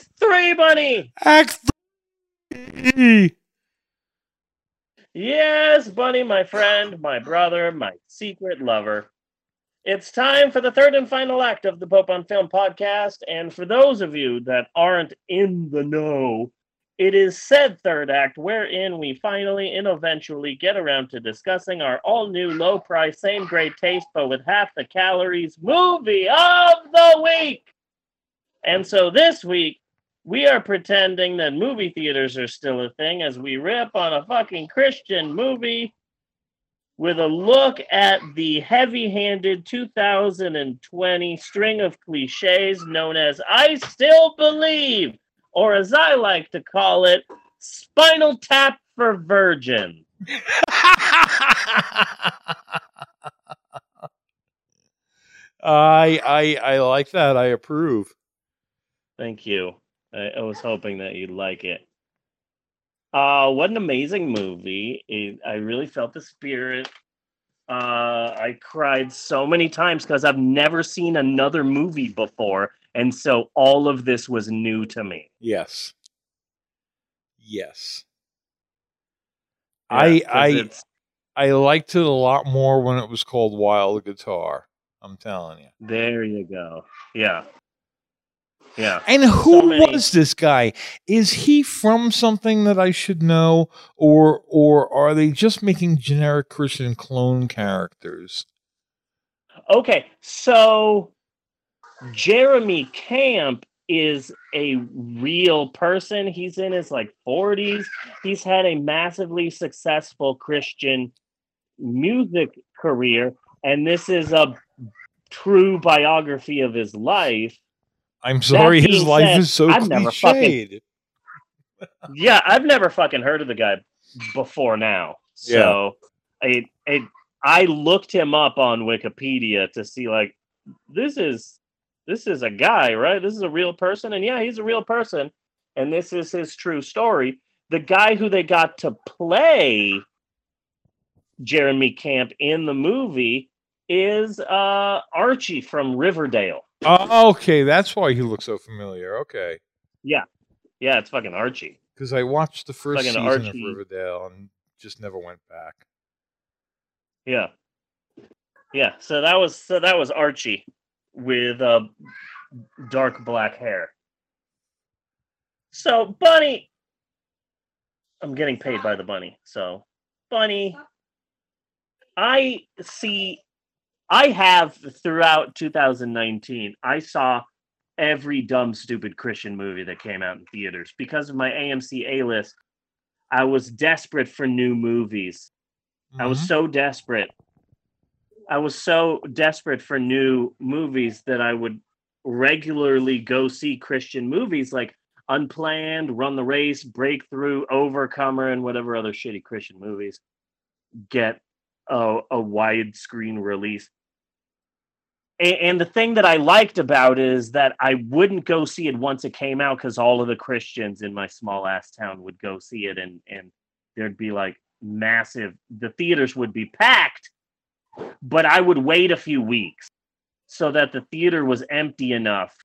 Act three, Bunny. Act three. Yes, Bunny, my friend, my brother, my secret lover. It's time for the third and final act of the Pope on Film podcast. And for those of you that aren't in the know, it is said third act wherein we finally and eventually get around to discussing our all new, low price, same great taste, but with half the calories movie of the week. And so this week, we are pretending that movie theaters are still a thing as we rip on a fucking Christian movie with a look at the heavy handed 2020 string of cliches known as I Still Believe, or as I like to call it, Spinal Tap for Virgin. I I I like that. I approve. Thank you. I, I was hoping that you'd like it. Uh, what an amazing movie! It, I really felt the spirit. Uh, I cried so many times because I've never seen another movie before, and so all of this was new to me. Yes. Yes. Yeah, I 'cause I it's- I liked it a lot more when it was called Wild Guitar. I'm telling you. there you go. Yeah, yeah. And who many- was this guy? Is he from something that I should know, or or are they just making generic Christian clone characters? Okay, so Jeremy Camp is a real person. He's in his like 40s. He's had a massively successful Christian music career, and this is a true biography of his life. I'm sorry, his life said, is so I've never fucking- cliched. Yeah, I've never fucking heard of the guy before now. So I, I I looked him up on Wikipedia to see like this is this is a guy, right? This is a real person, and yeah, he's a real person, and this is his true story. The guy who they got to play Jeremy Camp in the movie is uh Archie from Riverdale. Oh, okay, that's why he looks so familiar. Okay, Yeah, yeah, it's fucking Archie. because I watched the first Fucking season Archie. of Riverdale and just never went back. Yeah. Yeah, so that was so that was Archie with uh dark black hair. So Bunny I'm getting paid by the bunny. So Bunny I see I have throughout 2019 I saw every dumb stupid Christian movie that came out in theaters because of my AMC A list. I was desperate for new movies. I was Mhm. so desperate. I was so desperate for new movies that I would regularly go see Christian movies like Unplanned, Run the Race, Breakthrough, Overcomer, and whatever other shitty Christian movies get a, a widescreen release. A- And the thing that I liked about it is that I wouldn't go see it once it came out because all of the Christians in my small ass town would go see it, and and there'd be like massive. The theaters would be packed, but I would wait a few weeks so that the theater was empty enough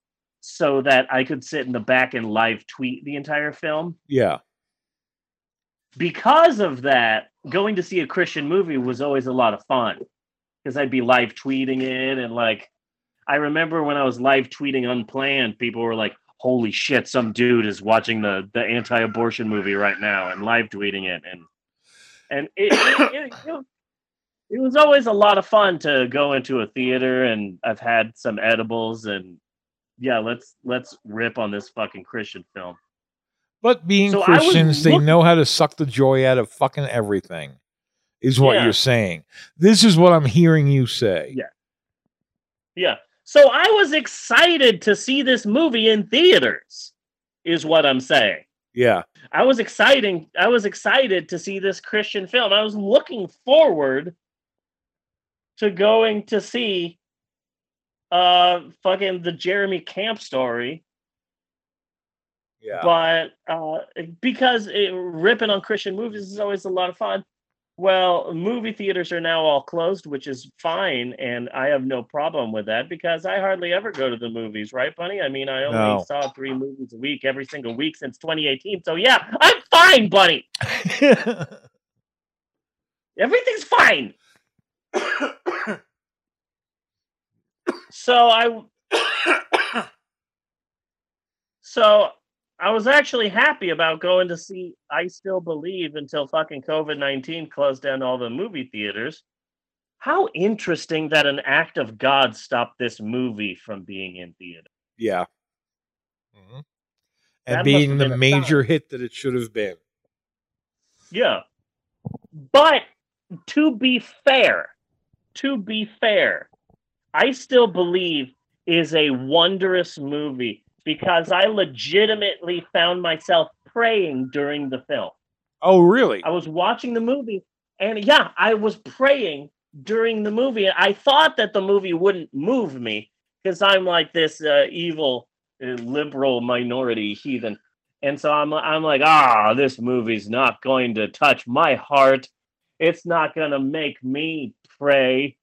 so that I could sit in the back and live tweet the entire film. Yeah, Because of that, going to see a Christian movie was always a lot of fun because I'd be live tweeting it and like I remember when I was live tweeting unplanned, people were like, "Holy shit, some dude is watching the the anti-abortion movie right now and live tweeting it." And and it, it, it, it, was always a lot of fun to go into a theater and I've had some edibles and yeah, let's let's rip on this fucking Christian film. but being So Christians, they know how to suck the joy out of fucking everything. Is what Yeah. you're saying. This is what I'm hearing you say. Yeah. Yeah. So I was excited to see this movie in theaters, is what I'm saying. Yeah. I was exciting. I was excited to see this Christian film. I was looking forward to going to see uh fucking the Jeremy Camp story, Yeah. but uh because it, ripping on Christian movies is always a lot of fun. Well, movie theaters are now all closed, which is fine, and I have no problem with that because I hardly ever go to the movies, right, Bunny? I mean, I only No. saw three movies a week every single week since 2018. So yeah, I'm fine, Bunny. Everything's fine. So I So I was actually happy about going to see I Still Believe until fucking COVID 19 closed down all the movie theaters. How interesting that an act of God stopped this movie from being in theater. yeah. Mhm. And must being the major sign. hit that it should have been. Yeah. But to be fair, to be fair, I still believe is a wondrous movie because I legitimately found myself praying during the film. Oh, really? I was watching the movie and yeah, I was praying during the movie. I thought that the movie wouldn't move me because I'm like this uh, evil uh, liberal minority heathen. And so I'm I'm like, ah, this movie's not going to touch my heart. It's not going to make me pray.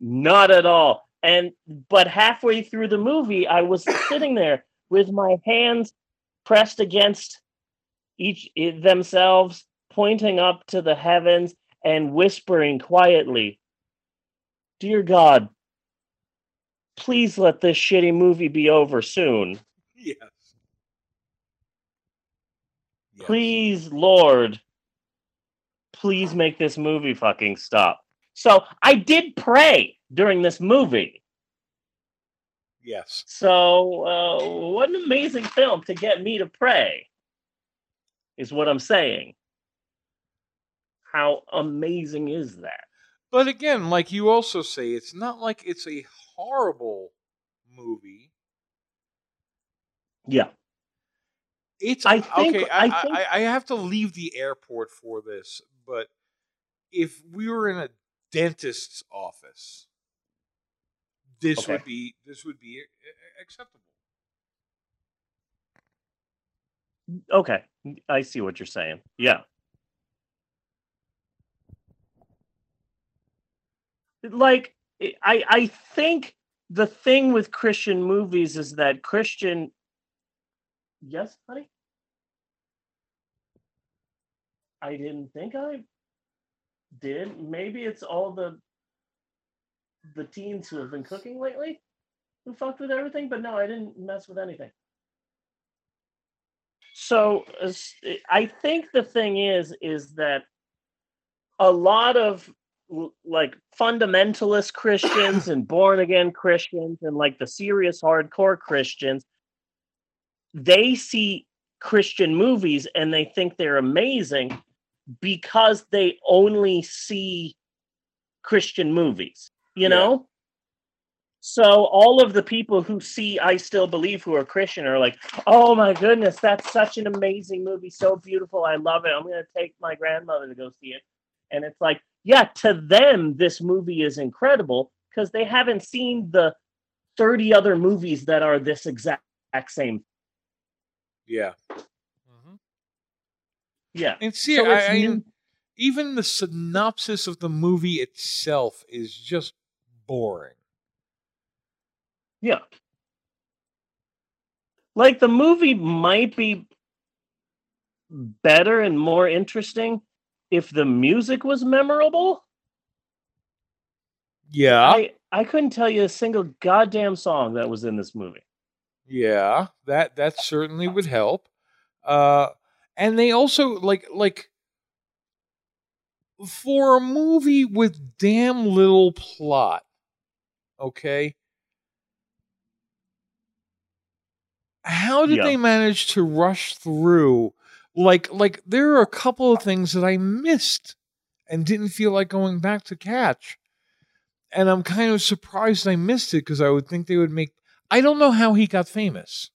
Not at all. And but halfway through the movie, I was sitting there with my hands pressed against each eh, themselves, pointing up to the heavens and whispering quietly, "Dear God, please let this shitty movie be over soon. yes. Yes. Please, Lord, please make this movie fucking stop." So I did pray during this movie. Yes. So, uh, what an amazing film to get me to pray, is what I'm saying. How amazing is that? But again, like you also say, it's not like it's a horrible movie. Yeah. It's I think- okay. I, I think- I, I have to leave the airport for this, but if we were in a dentist's office, this Okay. would be this would be a- a- acceptable. Okay. I see what you're saying. Yeah. Like, I, I think the thing with Christian movies is that Christian. Yes, honey? I didn't think I did. Maybe it's all the the teens who have been cooking lately who fucked with everything, but no, I didn't mess with anything. So I think the thing is is that a lot of like fundamentalist Christians and born again Christians and like the serious hardcore Christians they see Christian movies and they think they're amazing because they only see Christian movies, you Yeah. know? So all of the people who see I Still Believe who are Christian are like, oh my goodness, that's such an amazing movie, so beautiful. I love it. I'm going to take my grandmother to go see it. And it's like, yeah, to them, this movie is incredible because they haven't seen the 30 other movies that are this exact same. Yeah. Mm-hmm. Yeah. And see, So I, I new- even the synopsis of the movie itself is just boring. Yeah. Like the movie might be better and more interesting if the music was memorable. Yeah. I I couldn't tell you a single goddamn song that was in this movie. Yeah, that that certainly would help. Uh and they also like like for a movie with damn little plot, okay? How did Yeah. they manage to rush through like like there are a couple of things that I missed and didn't feel like going back to catch. And I'm kind of surprised I missed it because I would think they would make I don't know how he got famous.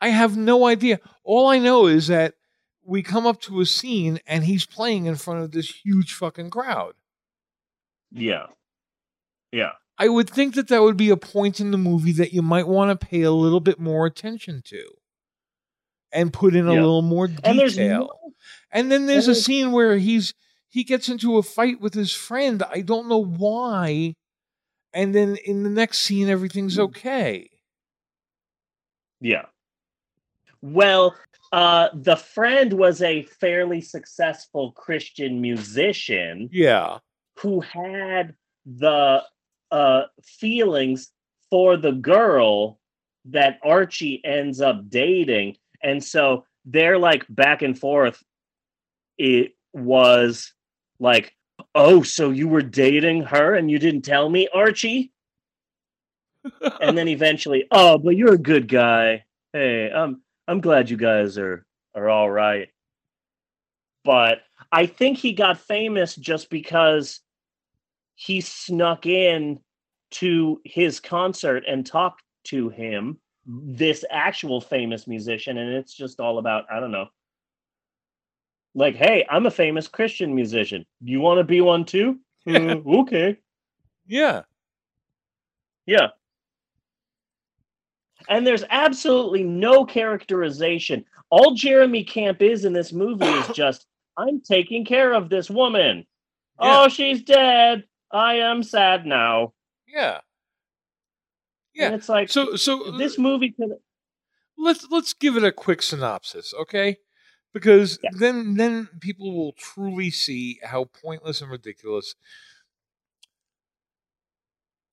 I have no idea. All I know is that we come up to a scene and he's playing in front of this huge fucking crowd. Yeah. Yeah. I would think that that would be a point in the movie that you might want to pay a little bit more attention to and put in a Yeah. little more And there's detail. no, And then there's a scene where he's he gets into a fight with his friend. I don't know why. And then in the next scene, everything's Hmm. okay. Yeah. Well, uh, the friend was a fairly successful Christian musician Yeah. who had the uh, feelings for the girl that Archie ends up dating. And so they're like back and forth. It was like, oh, so you were dating her and you didn't tell me, Archie? and then eventually, oh, but you're a good guy. Hey, I'm I'm glad you guys are are all right. But I think he got famous just because he snuck in to his concert and talked to him, this actual famous musician, and it's just all about I don't know. Like, hey, I'm a famous Christian musician. You want to be one too? Uh, okay. yeah. Yeah. And there's absolutely no characterization. All Jeremy Camp is in this movie is just, I'm taking care of this woman. Yeah. Oh, she's dead. I am sad now. Yeah. And Yeah. it's like So so uh, this movie could let's let's give it a quick synopsis, okay? Because Yeah. then then people will truly see how pointless and ridiculous.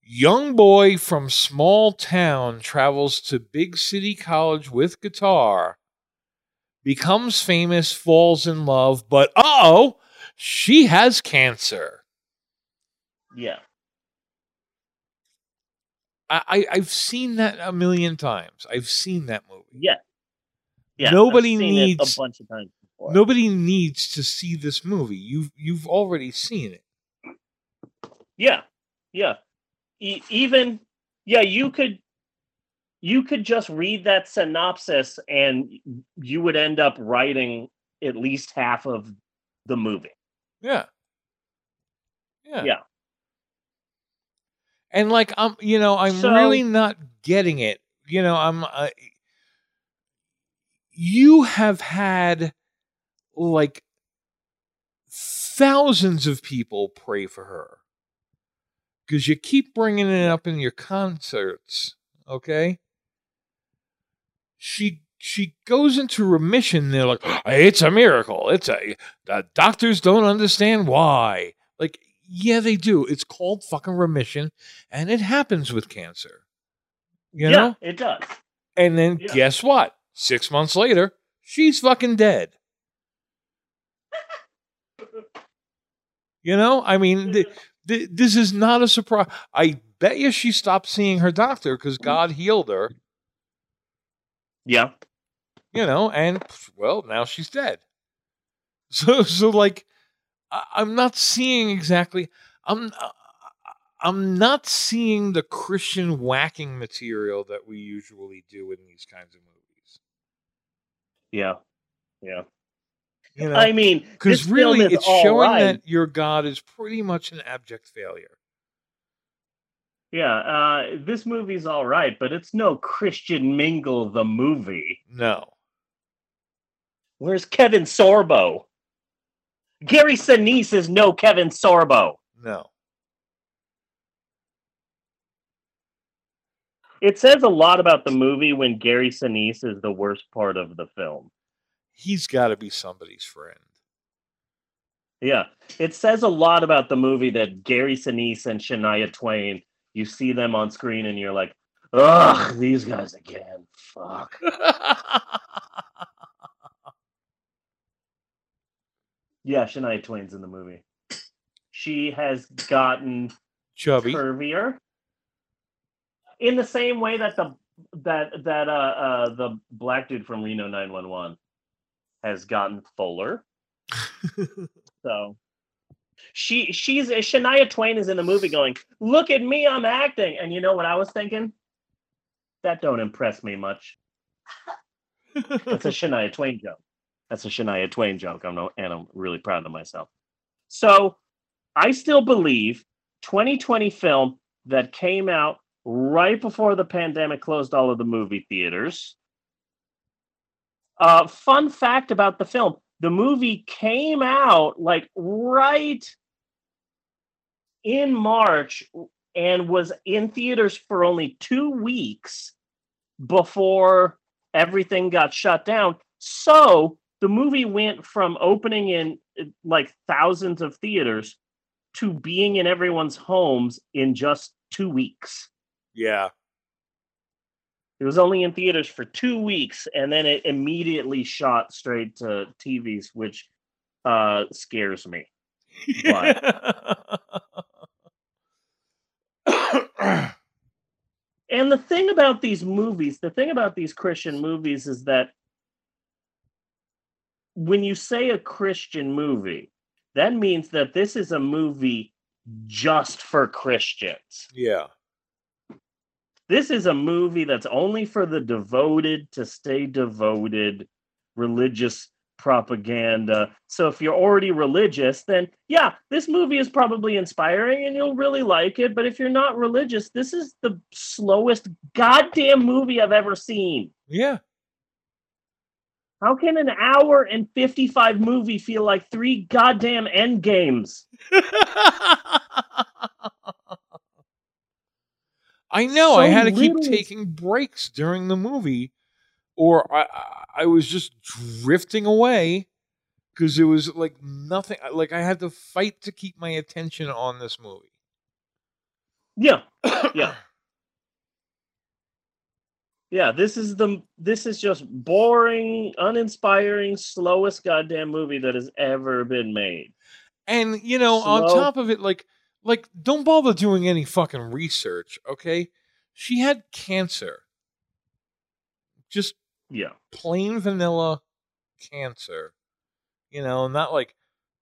Young boy from small town travels to big city college with guitar, becomes famous, falls in love, but oh, she has cancer. Yeah. I, I I've seen that a million times. I've seen that movie. Yeah. Yeah. Nobody I've seen it needs- a bunch of times before. Nobody needs to see this movie. You've you've already seen it. Yeah, yeah. E- even yeah, you could you could just read that synopsis and you would end up writing at least half of the movie. Yeah. Yeah. Yeah. And like I'm, you know, I'm So- really not getting it. You know, I'm. Uh, you have had like thousands of people pray for her because you keep bringing it up in your concerts. Okay. She she goes into remission. They're like, it's a miracle. It's a the doctors don't understand why. Like, yeah, they do. It's called fucking remission, and it happens with cancer. You yeah, know? it does. And then Yeah. guess what? Six months later, she's fucking dead. You know, I mean, th- th- this is not a surprise. I bet you she stopped seeing her doctor because mm-hmm. God healed her. Yeah. You know, and well, now she's dead. So, so like, I- I'm not seeing exactly. I'm. uh, I'm not seeing the Christian whacking material that we usually do in these kinds of movies. Yeah. Yeah. You know, I mean, because really, it's showing right. that your God is pretty much an abject failure. Yeah, uh, this movie's all right, but it's no Christian Mingle the movie. No, Where's Kevin Sorbo? Gary Sinise is no Kevin Sorbo. no. It says a lot about the movie when Gary Sinise is the worst part of the film. He's got to be somebody's friend. Yeah, it says a lot about the movie that Gary Sinise and Shania Twain. You see them on screen and you're like, ugh, these guys again. Fuck. Yeah, Shania Twain's in the movie. She has gotten Chubby. curvier in the same way that the that that uh uh the black dude from Reno 911 has gotten fuller. So she she's Shania Twain is in the movie going, "Look at me, I'm acting." And you know what I was thinking? That don't impress me much. It's a Shania Twain joke. That's a Shania Twain joke. I'm no, and I'm really proud of myself. So I still believe 2020 film that came out right before the pandemic closed all of the movie theaters. Uh, fun fact about the film the movie came out like right in March and was in theaters for only two weeks before everything got shut down. So the movie went from opening in like thousands of theaters to being in everyone's homes in just two weeks. Yeah. It was only in theaters for two weeks, and then it immediately shot straight to TVs, which uh, scares me. and the thing about these movies, the thing about these Christian movies is that when you say a Christian movie, that means that this is a movie just for Christians. Yeah. This is a movie that's only for the devoted to stay devoted, religious propaganda. So if you're already religious, then yeah, this movie is probably inspiring and you'll really like it. But if you're not religious, this is the slowest goddamn movie I've ever seen. Yeah. How can an hour and 55 movie feel like three goddamn end games? I know. So I had to keep taking breaks during the movie, or I I was just drifting away because it was like nothing. Like I had to fight to keep my attention on this movie. Yeah. Yeah. Yeah, this is the this is just boring, uninspiring, slowest goddamn movie that has ever been made. And you know, on top of it, like like don't bother doing any fucking research, okay? She had cancer. Just Yeah. plain vanilla cancer. You know, not like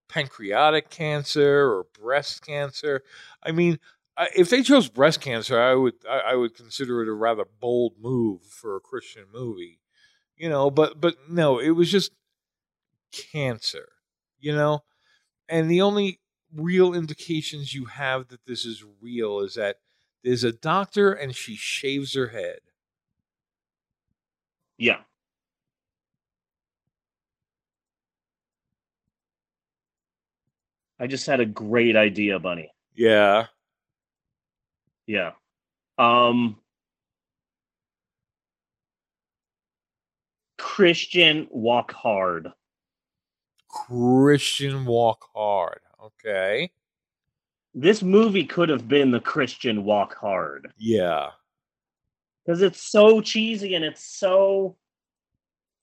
pancreatic cancer or breast cancer. I mean, if they chose breast cancer, I would I, I would consider it a rather bold move for a Christian movie. You know, but but no, it was just cancer. You know, and the only real indications you have that this is real is that there's a doctor and she shaves her head. Yeah. I just had a great idea, Bunny. Yeah. Yeah. Um Christian walk hard. Christian walk hard. Okay. This movie could have been the Christian walk hard Yeah. because it's so cheesy and it's so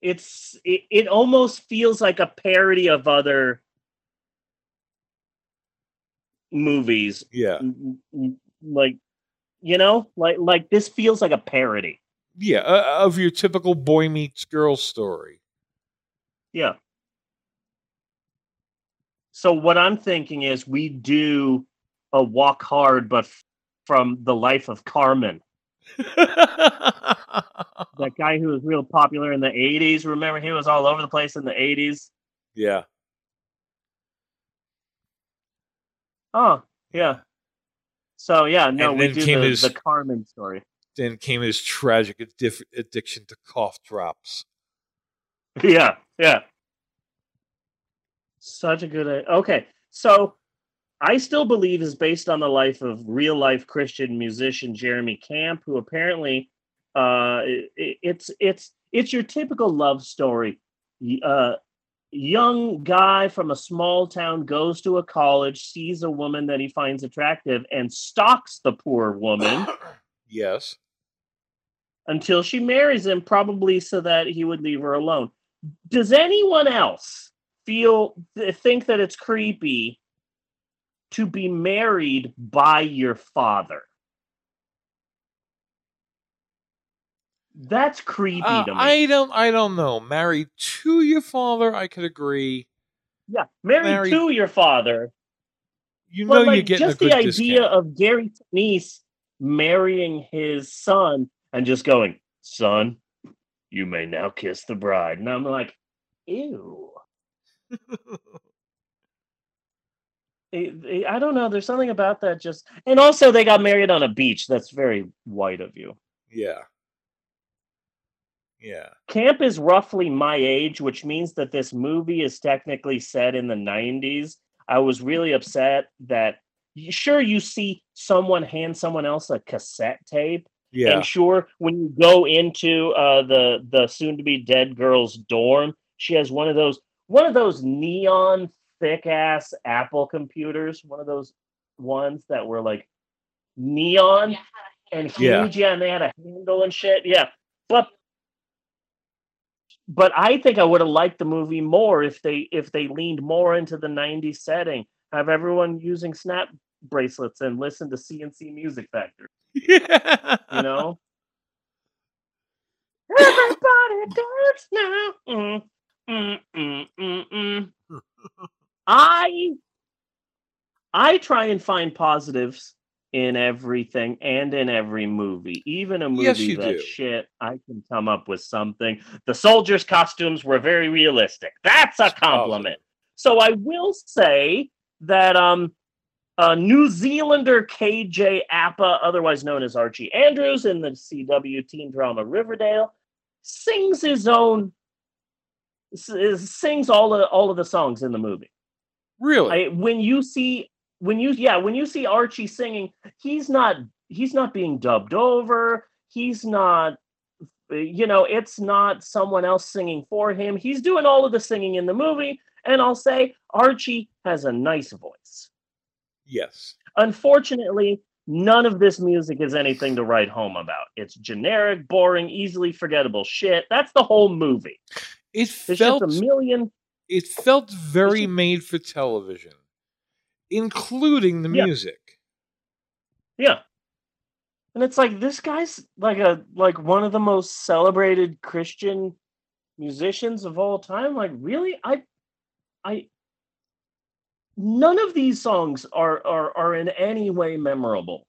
it's it, it almost feels like a parody of other movies Yeah. like you know like like this feels like a parody Yeah. Uh, of your typical boy meets girl story. yeah so what i'm thinking is we do a walk hard but f- from the life of Carman that guy who was real popular in the 80s remember he was all over the place in the 80s yeah. oh yeah so yeah no And we then do came the, his- the Carman story Then came his tragic addif- addiction to cough drops. yeah, yeah. Such a good. Okay, so I still believe is based on the life of real life Christian musician Jeremy Camp, who apparently uh, i- i- it's it's it's your typical love story. Uh, young guy from a small town goes to a college, sees a woman that he finds attractive, and stalks the poor woman yes. until she marries him, probably so that he would leave her alone. Does anyone else feel think that it's creepy to be married by your father? That's creepy Uh, to me. I don't. I don't know. Married to your father, I could agree. yeah, married, married- to your father. You know, like getting just a good the idea discount. of Gary Sinise marrying his son and just going, "Son, you may now kiss the bride," and I'm like, "Ew." It- it- I don't know. There's something about that just, and also they got married on a beach. That's very white of you. yeah. Yeah. Camp is roughly my age, which means that this movie is technically set in the 90s. I was really upset that sure you see someone hand someone else a cassette tape Yeah. and sure when you go into uh, the the soon to be dead girl's dorm she has one of those one of those neon thick ass apple computers one of those ones that were like neon Yeah, and huge Yeah. yeah. and they had a handle and shit yeah but but i think i would have liked the movie more if they if they leaned more into the 90s setting have everyone using snap bracelets and listen to C+C Music Factory Yeah. you know everybody dance now mm, mm, mm, mm, mm. i i try and find positives in everything and in every movie even a movie Yes, that do. shit i can come up with something the soldiers costumes were very realistic that's a compliment so i will say that um uh, New Zealander KJ Apa, otherwise known as Archie Andrews in the CW teen drama Riverdale, sings his own sings all of all of the songs in the movie. Really? I, when you see when you yeah when you see Archie singing, he's not he's not being dubbed over. He's not you know it's not someone else singing for him. He's doing all of the singing in the movie, and I'll say Archie has a nice voice. yes. Unfortunately, none of this music is anything to write home about. It's generic, boring, easily forgettable shit. That's the whole movie. It It's felt just a million. it felt very made for television, including the Yeah. music. Yeah. And it's like this guy's like a like one of the most celebrated Christian musicians of all time. Like, really? I I none of these songs are are are in any way memorable.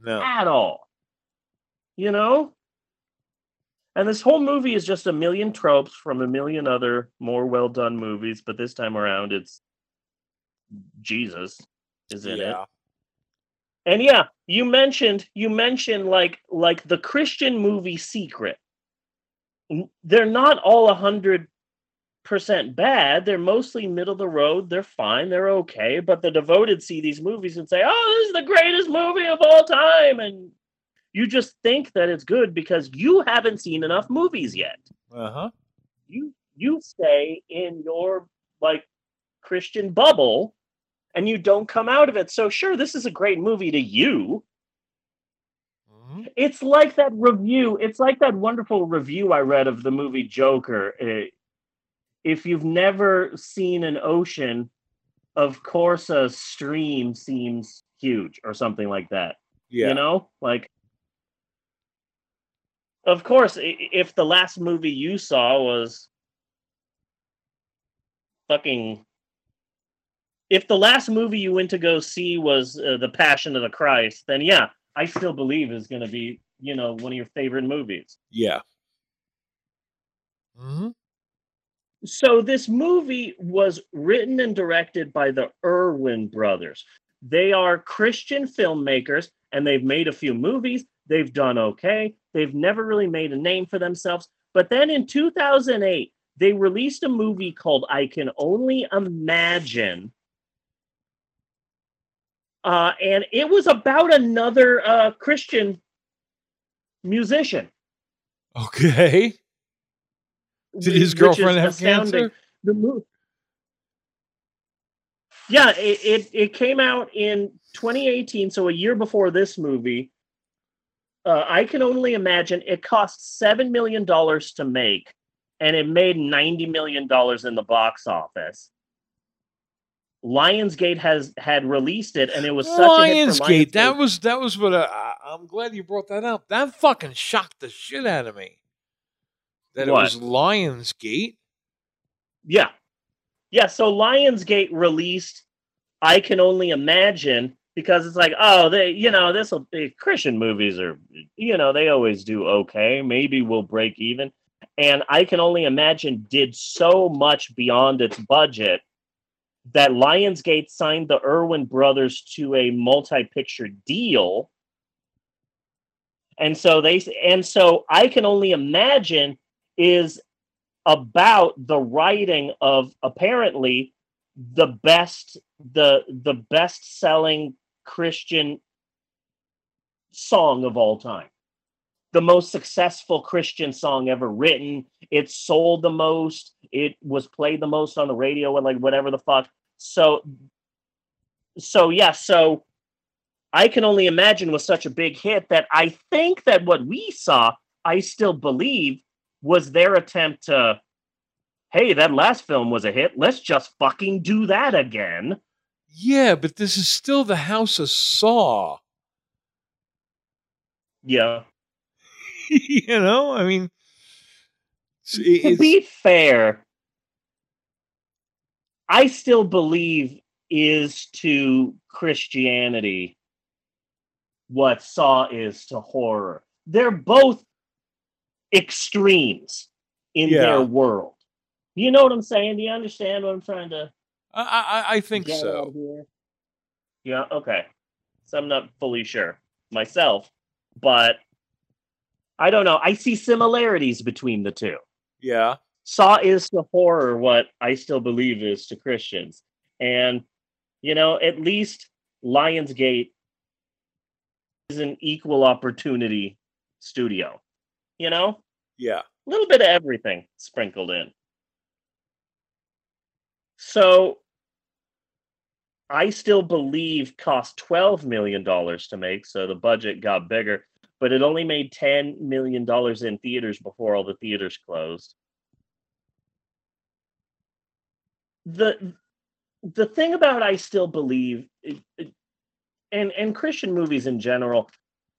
No. at all. You know? And this whole movie is just a million tropes from a million other more well done movies, but this time around it's Jesus is in it. And yeah, you mentioned you mentioned like like the Christian movie Secret. They're not all a hundred percent bad. They're mostly middle of the road. They're fine. They're okay. But the devoted see these movies and say, "Oh, this is the greatest movie of all time," and you just think that it's good because you haven't seen enough movies yet. Uh huh. You you stay in your like Christian bubble and you don't come out of it. So sure, this is a great movie to you. hmm It's like that review. It's like that wonderful review I read of the movie Joker. Uh, if you've never seen an ocean, of course a stream seems huge or something like that. Yeah. You know, like of course, if the last movie you saw was fucking, if the last movie you went to go see was uh, the Passion of the Christ, then yeah, I still believe is going to be you know one of your favorite movies. Yeah. hmm So this movie was written and directed by the Erwin brothers. They are Christian filmmakers and they've made a few movies. They've done okay. They've never really made a name for themselves. But then in 2008, they released a movie called I Can Only Imagine. Uh, and it was about another uh, Christian musician. Okay. Did his girlfriend have astounding. cancer? the movie. Yeah, it, it it came out in 2018, so a year before this movie. Uh, I can only imagine it cost seven million dollars to make, and it made ninety million dollars in the box office. Lionsgate has had released it, and it was such a hit for Lionsgate. That was that was what I, I- I'm glad you brought that up. That fucking shocked the shit out of me. That What? it was Lionsgate. Yeah. Yeah. So Lionsgate released I Can Only Imagine because it's like, oh, they, you know, this will be Christian movies are, you know, they always do okay. Maybe we'll break even. And I Can Only Imagine did so much beyond its budget that Lionsgate signed the Erwin brothers to a multi picture deal. And so they, and so I Can Only Imagine is about the writing of apparently the best the the best selling Christian song of all time. The most successful Christian song ever written. It sold the most. It was played the most on the radio and like whatever the fuck. So so yeah, so I can only imagine was such a big hit that I think that what we saw, I still believe, was their attempt to, hey, that last film was a hit. Let's just fucking do that again. Yeah, but this is still the House of Saw. Yeah. you know, I mean, it's, to be fair, I still believe is to Christianity what Saw is to horror. They're both extremes in Yeah. their world. You know what I'm saying? Do you understand what I'm trying to I, I, I think so. Yeah, okay. So I'm not fully sure myself, but I don't know. I see similarities between the two. Yeah, Saw is to horror what I still believe is to Christians. And, you know, at least Lionsgate is an equal opportunity studio. You know, Yeah. a little bit of everything sprinkled in. So I still believe cost $12 million to make, so the budget got bigger, but it only made $10 million in theaters before all the theaters closed. The the thing about I still believe it- it- and and Christian movies in general,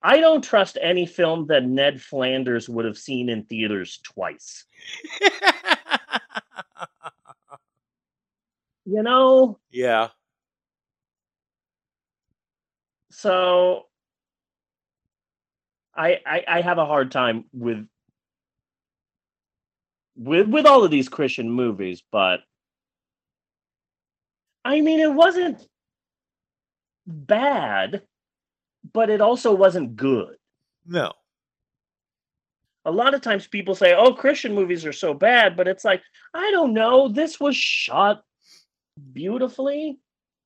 I don't trust any film that Ned Flanders would have seen in theaters twice. You know, yeah. so I, I I have a hard time with with with all of these Christian movies, but I mean it wasn't bad, but it also wasn't good. No, A lot of times people say, "Oh, Christian movies are so bad," but it's like, I don't know, this was shot beautifully.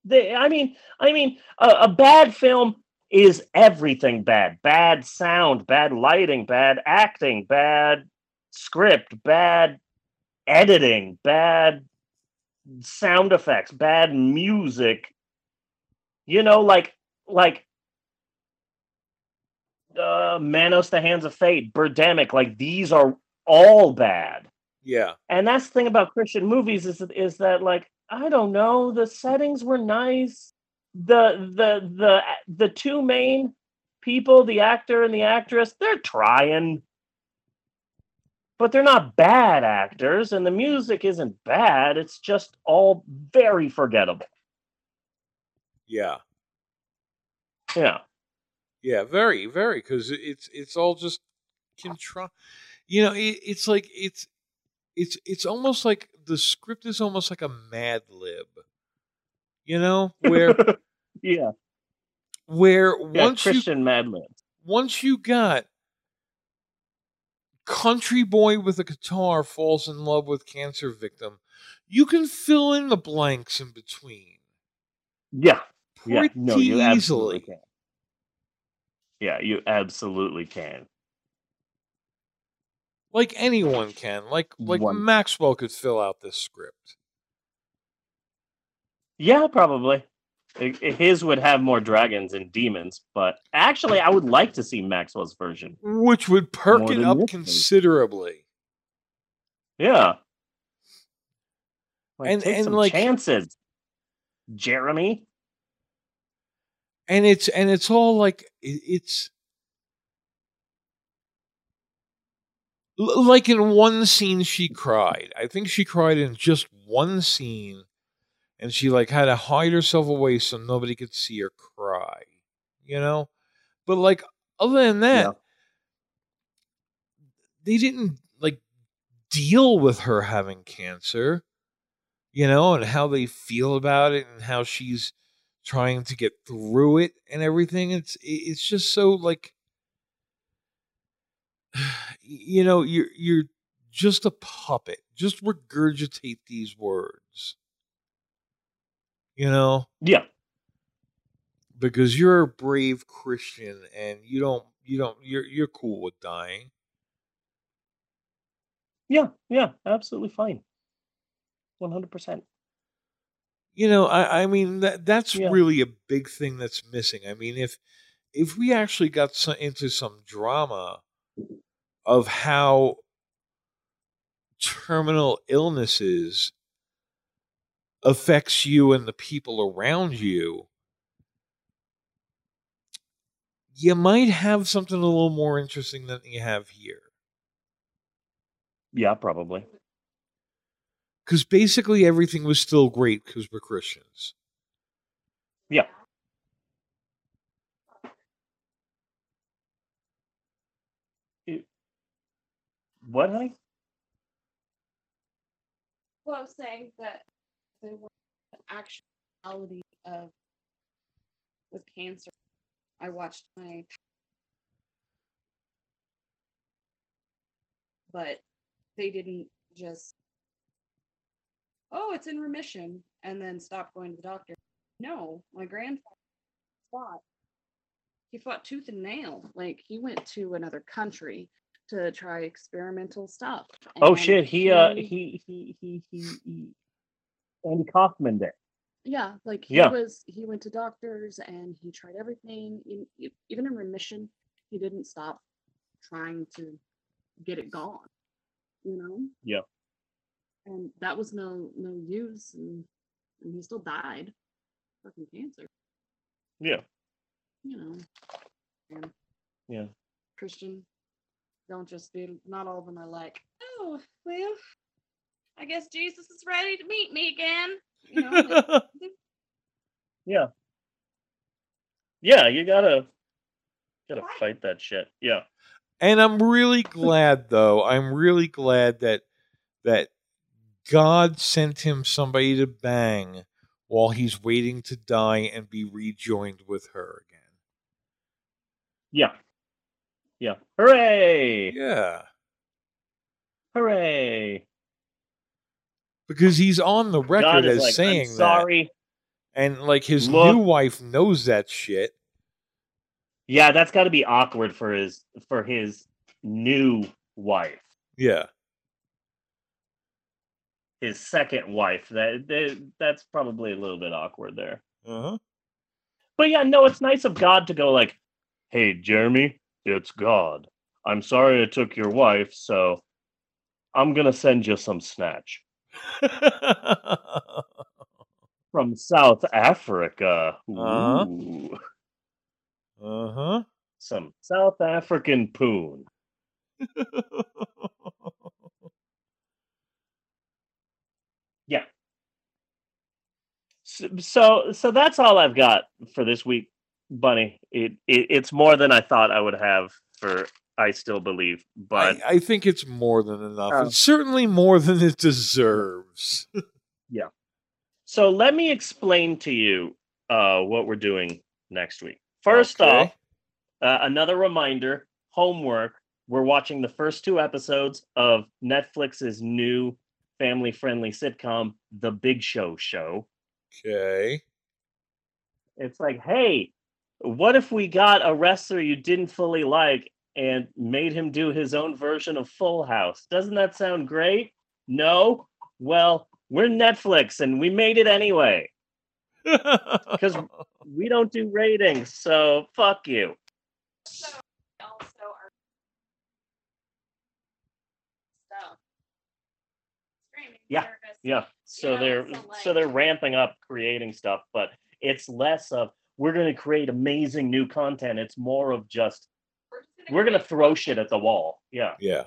They, I mean, I mean, a, a bad film is everything bad. Bad sound, bad lighting, bad acting, bad script, bad editing, bad sound effects, bad music. You know, like like uh, Manos, the Hands of Fate, Birdemic, like these are all bad. yeah, And that's the thing about Christian movies is is that like I don't know, the settings were nice. The the the the two main people, the actor and the actress, they're trying. But they're not bad actors and the music isn't bad. It's just all very forgettable. yeah, Yeah. yeah. Very, very, because it's it's all just control. You know, it, it's like it's it's it's almost like the script is almost like a Mad Lib. You know, where yeah. where Yeah, once you Christian Mad Libs. once you got country boy with a guitar falls in love with cancer victim, you can fill in the blanks in between Yeah. Yeah. No, you absolutely can. Yeah, you absolutely can. Like anyone can. Like like One- Maxwell could fill out this script. Yeah, probably. His would have more dragons and demons, but actually, I would like to see Maxwell's version. Which would perk it up considerably. Yeah. Like, And- take and, some like- chances, Jeremy. And it's and it's all like it's like in one scene she cried. I think she cried in just one scene and she like had to hide herself away so nobody could see her cry. You know? But like other than that, Yeah. they didn't like deal with her having cancer, you know, and how they feel about it and how she's trying to get through it and everything. It's it's just so like you know, you're you're just a puppet. Just regurgitate these words. You know, Yeah. because you're a brave Christian and you don't you don't you're you're cool with dying. Yeah. Yeah. Absolutely fine. 100%. You know, I I mean that that's Yeah. really a big thing that's missing. I mean, if if we actually got some, into some drama of how terminal illnesses affects you and the people around you, you might have something a little more interesting than you have here. Yeah, probably. Because basically everything was still great because we're Christians. Yeah. It- What, honey? Well, I was saying that there was an actuality of with cancer. I watched my, but they didn't just, oh, it's in remission, and then stop going to the doctor. No, my grandfather fought. He fought tooth and nail. Like he went to another country to try experimental stuff. Oh shit, he uh he he he he, he Andy Kaufman there. Yeah, like he Yeah. was he went to doctors and he tried everything. Even in remission, he didn't stop trying to get it gone. You know? Yeah. And that was no no use and, and he still died. Fucking cancer. Yeah. You know. And Yeah. Christian don't just be not all of them are like, oh well, I guess Jesus is ready to meet me again. You know, Yeah. Yeah, you gotta gotta fight that shit. Yeah. And I'm really glad though. I'm really glad that that God sent him somebody to bang while he's waiting to die and be rejoined with her again. Yeah. Yeah. Hooray! Yeah. Hooray! Because he's on the record as like, saying that. sorry. And like his Look- new wife knows that shit. Yeah, that's got to be awkward for his for his new wife, Yeah. his second wife. That, that that's probably a little bit awkward there. Uh-huh. But yeah, no, it's nice of God to go like, "Hey, Jeremy, it's God. I'm sorry I took your wife, so I'm gonna send you some snatch from South Africa. Uh-huh. Uh-huh. some South African poon. So, so, so that's all I've got for this week, Bunny. It, it it's more than I thought I would have for I still believe, but I, I think it's more than enough. Oh. It's certainly more than it deserves. Yeah. So let me explain to you uh, what we're doing next week. First Okay. off, uh, another reminder homework. We're watching the first two episodes of Netflix's new family friendly sitcom, The Big Show Show. Okay. It's like, hey, what if we got a wrestler you didn't fully like and made him do his own version of Full House? Doesn't that sound great? No? Well, we're Netflix and we made it anyway. Because we don't do ratings, so fuck you. So also our stuff. Streaming Yeah, service. Yeah. So Yeah, they're so, so they're ramping up creating stuff, but it's less of we're gonna create amazing new content. It's more of just We're, gonna throw shit at the wall. Yeah. yeah.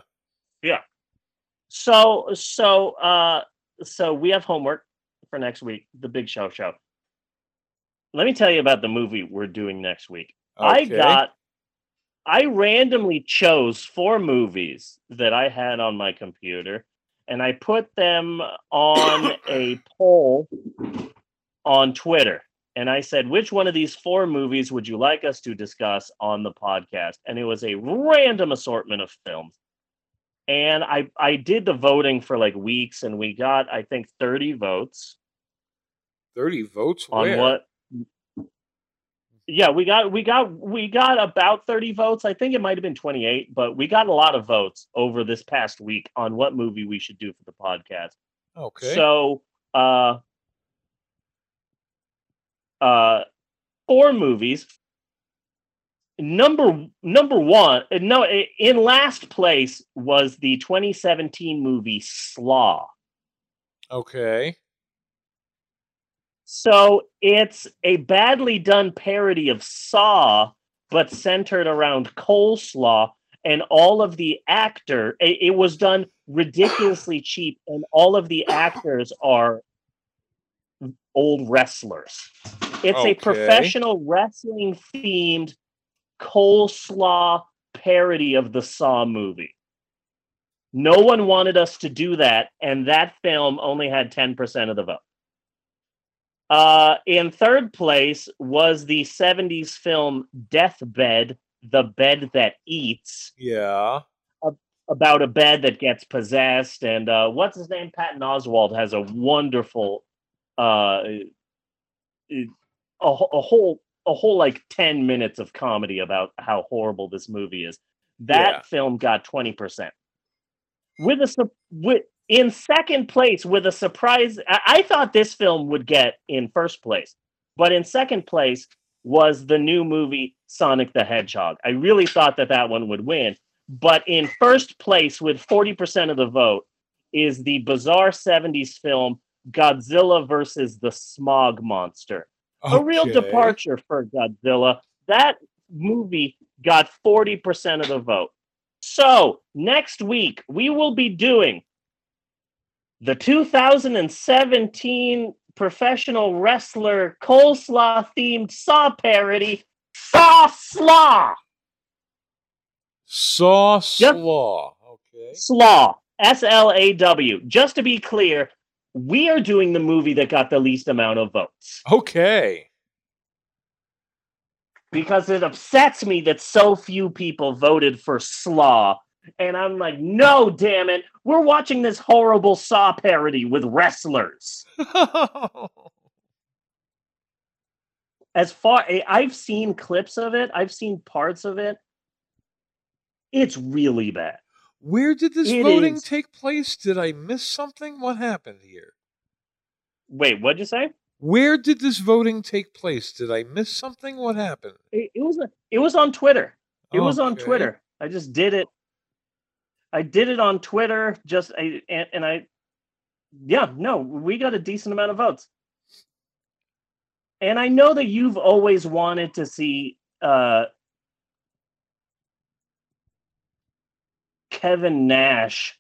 Yeah. So so uh so we have homework for next week, the big show show. Let me tell you about the movie we're doing next week. I got I randomly chose four movies that I had on my computer and I put them on a poll on Twitter. And I said, which one of these four movies would you like us to discuss on the podcast? And it was a random assortment of films. and I I did the voting for like weeks, and we got I think thirty votes Thirty votes. on Where? what. Yeah, we got we got we got about thirty votes. I think it might have been twenty eight, but we got a lot of votes over this past week on what movie we should do for the podcast. Okay. So, uh, uh, four movies. Number number one, uh, no, in last place was the 2017 movie Slaw. okay. So it's a badly done parody of Saw, but centered around coleslaw. And all of the actor, it, it was done ridiculously cheap, and all of the actors are old wrestlers. It's a professional wrestling themed coleslaw parody of the Saw movie. No one wanted us to do that, and that film only had 10% of the vote. Uh, in third place was the 70s film Deathbed, The Bed That Eats, Yeah. about a bed that gets possessed. And uh, what's his name? Patton Oswalt has a wonderful, uh, a, a whole, a whole like 10 minutes of comedy about how horrible this movie is. That Yeah. film got 20%. With a, with, in second place with a surprise. I, I thought this film would get in first place, but in second place was the new movie Sonic the Hedgehog. I really thought that that one would win, but in first place with 40% of the vote is the bizarre 70s film Godzilla versus the Smog Monster. A real departure for Godzilla. That movie got 40% of the vote. So, next week, we will be doing the 2017 professional wrestler coleslaw themed Saw parody, Saw Slaw. Saw Slaw. Okay. Slaw. S L A W. Just to be clear, we are doing the movie that got the least amount of votes Okay. because it upsets me that so few people voted for Slaw. And I'm like, no, damn it. We're watching this horrible Saw parody with wrestlers. as far I've seen clips of it, I've seen parts of it. It's really bad. Where did this It voting is. take place? Did I miss something? What happened here? Wait, what'd you say? Where did this voting take place? Did I miss something? What happened? It, it was it was on Twitter. It was on Twitter. I just did it. I did it on Twitter. Just I and, and I, yeah, no, we got a decent amount of votes. And I know that you've always wanted to see uh, Kevin Nash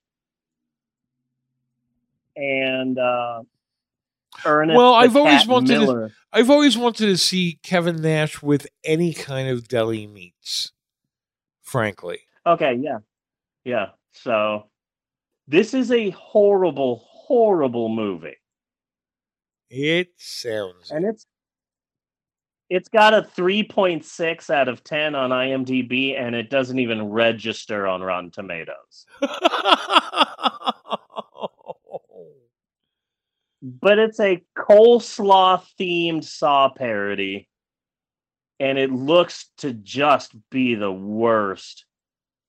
and uh, Ernest. Well, I've always wanted to- I've always wanted to see Kevin Nash with any kind of deli meats. Frankly. Okay, yeah. Yeah. So this is a horrible, horrible movie. It sounds And it's it's got a 3.6 out of 10 on IMDb and it doesn't even register on Rotten Tomatoes. But it's a coleslaw themed Saw parody and it looks to just be the worst.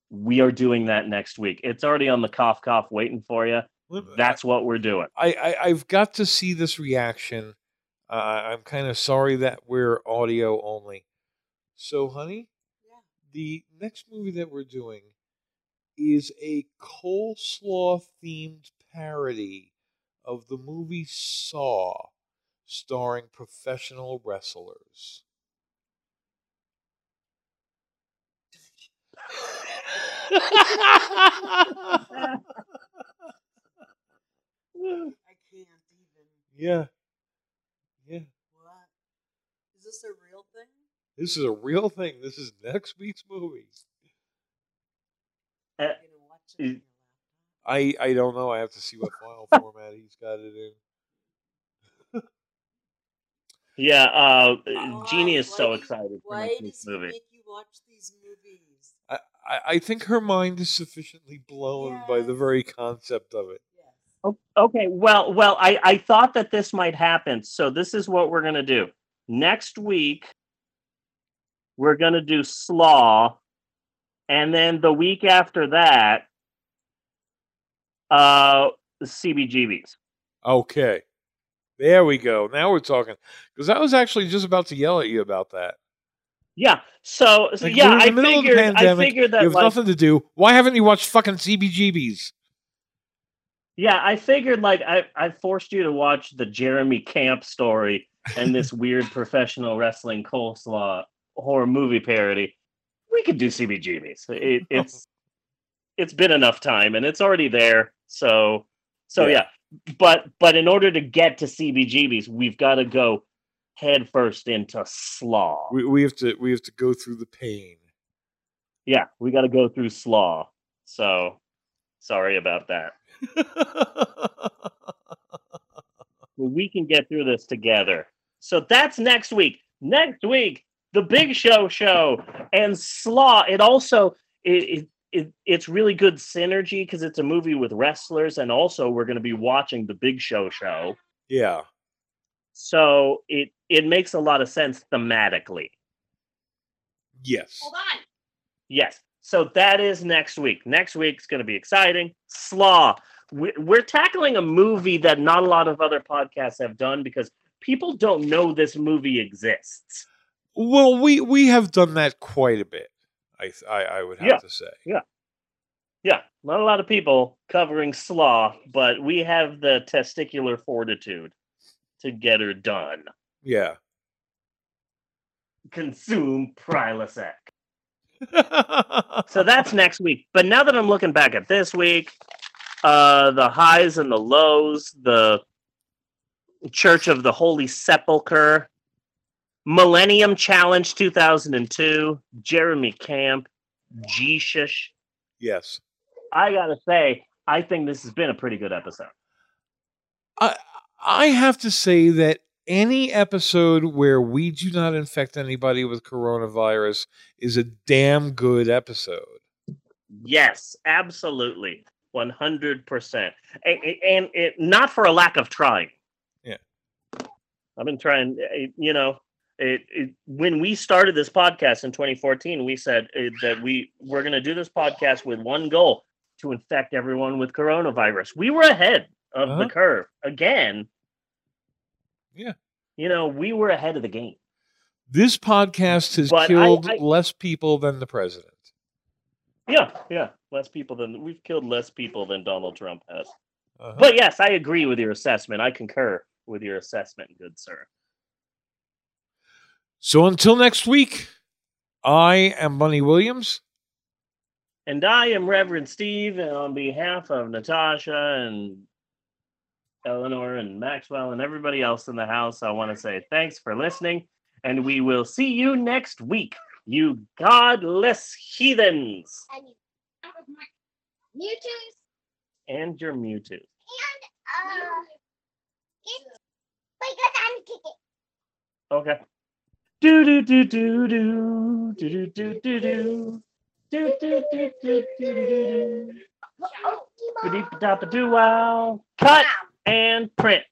We are doing that next week. It's already on the cough cough waiting for you. That's what we're doing. I, I I've got to see this reaction. Uh, I'm kind of sorry that we're audio only. So, honey, Yeah. the next movie that we're doing is a coleslaw themed parody of the movie Saw, starring professional wrestlers. I can't even. yeah, yeah. What? Is this a real thing? This is a real thing. This is next week's movie. Uh, Are you gonna watch it on is- your laptop? I I don't know. I have to see what file format he's got it in. Yeah, uh, Why- Jeannie is so do- excited for Why this next he movie. make you watch these movies? I, I, I think her mind is sufficiently blown by the very concept of it. Okay, well, well, I, I thought that this might happen, so this is what we're gonna do. Next week, we're gonna do Slaw, and then the week after that, uh, CBGBs. Okay. There we go. Now we're talking. Because I was actually just about to yell at you about that. Yeah. So, so Like, yeah, I the middle of the figured. I pandemic, figured that you have like, nothing to do. Why haven't you watched fucking CBGBs? Yeah, I figured like I I forced you to watch the Jeremy Camp story and this weird professional wrestling coleslaw horror movie parody. We could do CBGBs. It, it's it's been enough time and it's already there. So so Yeah. yeah. But but in order to get to CBGBs, we've got to go head first into slaw. We, we have to we have to go through the pain. yeah, we got to go through slaw. So sorry about that. Well, we can get through this together. So that's next week. Next week, the Big Show show and Slaw. It also it, it, it it's really good synergy because it's a movie with wrestlers, and also we're going to be watching the Big Show show. yeah. So it it makes a lot of sense thematically. Yes. Hold on. Yes. So that is next week. Next week's going to be exciting. Slaw. We- We're tackling a movie that not a lot of other podcasts have done because people don't know this movie exists. Well, we we have done that quite a bit. I I, I would have Yeah. to say. Yeah. Yeah, not a lot of people covering Slaw, but we have the testicular fortitude to get her done. Yeah. Consume Prilosec. So that's next week. But now that I'm looking back at this week, uh, the highs and the lows, the Church of the Holy Sepulchre, Millennium Challenge 2002, Jeremy Camp, Jesus. yes. I gotta say, I think this has been a pretty good episode. I have to say that any episode where we do not infect anybody with coronavirus is a damn good episode. Yes, absolutely, one hundred percent, and and it not for a lack of trying. Yeah. I've been trying. eh, You know, it, it when we started this podcast in 2014, we said eh, that we we're going to do this podcast with one goal: to infect everyone with coronavirus. We were ahead of Uh-huh. the curve again. Yeah. You know, we were ahead of the game. This podcast has But I- killed I- less people than the president. Yeah, yeah, less people than we've killed less people than Donald Trump has. Uh-huh. But yes, I agree with your assessment. I concur with your assessment, good sir. so until next week, I am Bunny Williams. And I am Reverend Steve, and on behalf of Natasha and Eleanor and Maxwell and everybody else in the house, I want to say thanks for listening, and we will see you next week, you godless heathens and my Mewtwo's and your Mewtwo. and uh it's because I'm kicking. Okay. Do do do do do do do do do do. Do do do do do do do. Oh, Ba-dee-ba-da-ba-doo-wow. Cut Wow. And print.